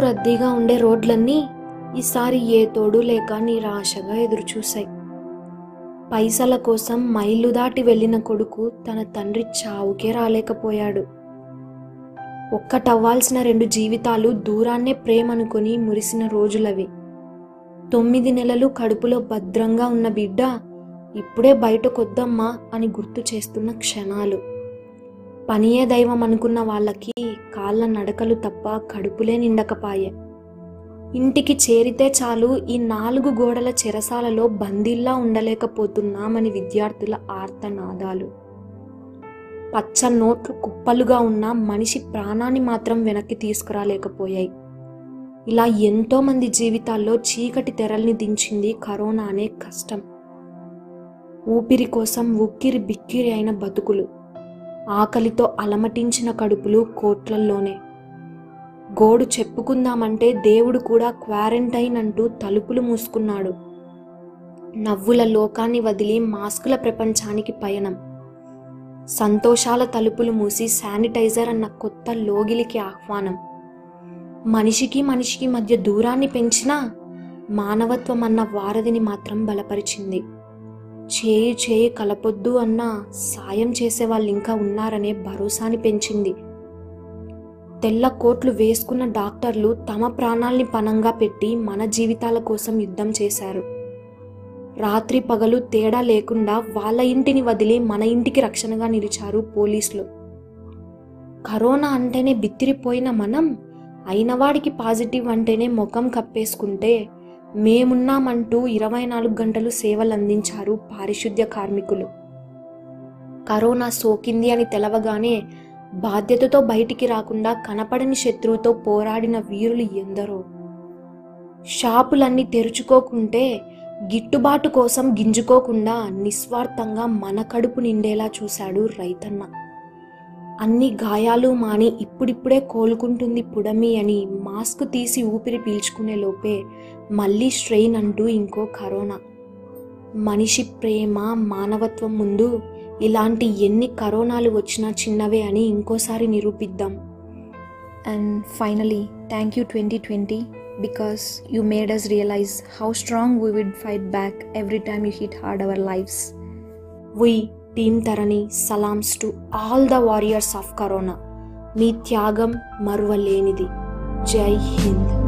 రద్దీగా ఉండే రోడ్లన్నీ ఈసారి ఏ తోడు లేక నిరాశగా ఎదురుచూశాయి. పైసల కోసం మైళ్ళు దాటి వెళ్ళిన కొడుకు తన తండ్రి చావుకే రాలేకపోయాడు. ఒక్కటవ్వాల్సిన రెండు జీవితాలు దూరాన్నే ప్రేమనుకొని మురిసిన రోజులవి. తొమ్మిది నెలలు కడుపులో భద్రంగా ఉన్న బిడ్డ ఇప్పుడే బయటకొద్దమ్మా అని గుర్తు చేస్తున్న క్షణాలు. పనియే దైవం అనుకున్న వాళ్ళకి కాళ్ళ నడకలు తప్ప కడుపులే నిండకపాయే. ఇంటికి చేరితే చాలు ఈ నాలుగు గోడల చెరసాలలో బందీల్లా ఉండలేకపోతున్నామని విద్యార్థుల ఆర్తనాదాలు. పచ్చ నోట్లు కుప్పలుగా ఉన్న మనిషి ప్రాణాన్ని మాత్రం వెనక్కి తీసుకురాలేకపోయాయి. ఇలా ఎంతో మంది జీవితాల్లో చీకటి తెరల్ని దించింది కరోనా అనే కష్టం. ఊపిరి కోసం ఉక్కిరి బిక్కిరి అయిన బతుకులు. ఆకలితో అలమటించిన కడుపులు కోట్లల్లోనే. గోడు చెప్పుకుందామంటే దేవుడు కూడా క్వారంటైన్ అంటూ తలుపులు మూసుకున్నాడు. నవ్వుల లోకాన్ని వదిలి మాస్కుల ప్రపంచానికి పయనం. సంతోషాల తలుపులు మూసి శానిటైజర్ అన్న కొత్త లోగిలికి ఆహ్వానం. మనిషికి మనిషికి మధ్య దూరాన్ని పెంచినా మానవత్వం అన్న వారధిని మాత్రం బలపరిచింది. చేయి చేయి కలపొద్దు అన్న సాయం చేసే వాళ్ళు ఇంకా ఉన్నారనే భరోసాని పెంచింది. తెల్ల కోట్లు వేసుకున్న డాక్టర్లు తమ ప్రాణాల్ని పణంగా పెట్టి మన జీవితాల కోసం యుద్ధం చేశారు. రాత్రి పగలు తేడా లేకుండా వాళ్ళ ఇంటిని వదిలి మన ఇంటికి రక్షణగా నిలిచారు పోలీసులు. కరోనా అంటేనే బిత్తిరిపోయిన మనం అయినవాడికి పాజిటివ్ అంటేనే ముఖం కప్పేసుకుంటే మేమున్నామంటూ ఇరవై నాలుగు గంటలు సేవలు అందించారు పారిశుద్ధ్య కార్మికులు. కరోనా సోకింది అని తెలవగానే బాధ్యతతో బయటికి రాకుండా కనపడని శత్రువుతో పోరాడిన వీరులు ఎందరో. షాపులన్నీ తెరుచుకోకుంటే గిట్టుబాటు కోసం గింజుకోకుండా నిస్వార్థంగా మన కడుపు నిండేలా చూశాడు రైతన్న. అన్ని గాయాలు మాని ఇప్పుడిప్పుడే కోలుకుంటుంది పుడమి అని మాస్క్ తీసి ఊపిరి పీల్చుకునే లోపే మళ్ళీ స్ట్రెయిన్ అంటూ ఇంకో కరోనా. మనిషి ప్రేమ మానవత్వం ముందు ఇలాంటి ఎన్ని కరోనాలు వచ్చినా చిన్నవే అని ఇంకోసారి నిరూపిద్దాం. And finally thank you twenty twenty because you made us realise how strong we would fight back every time you hit hard our lives we team Tharani సలామ్స్ to all the warriors of corona. మీ త్యాగం మరువలేనిది. జై హింద్.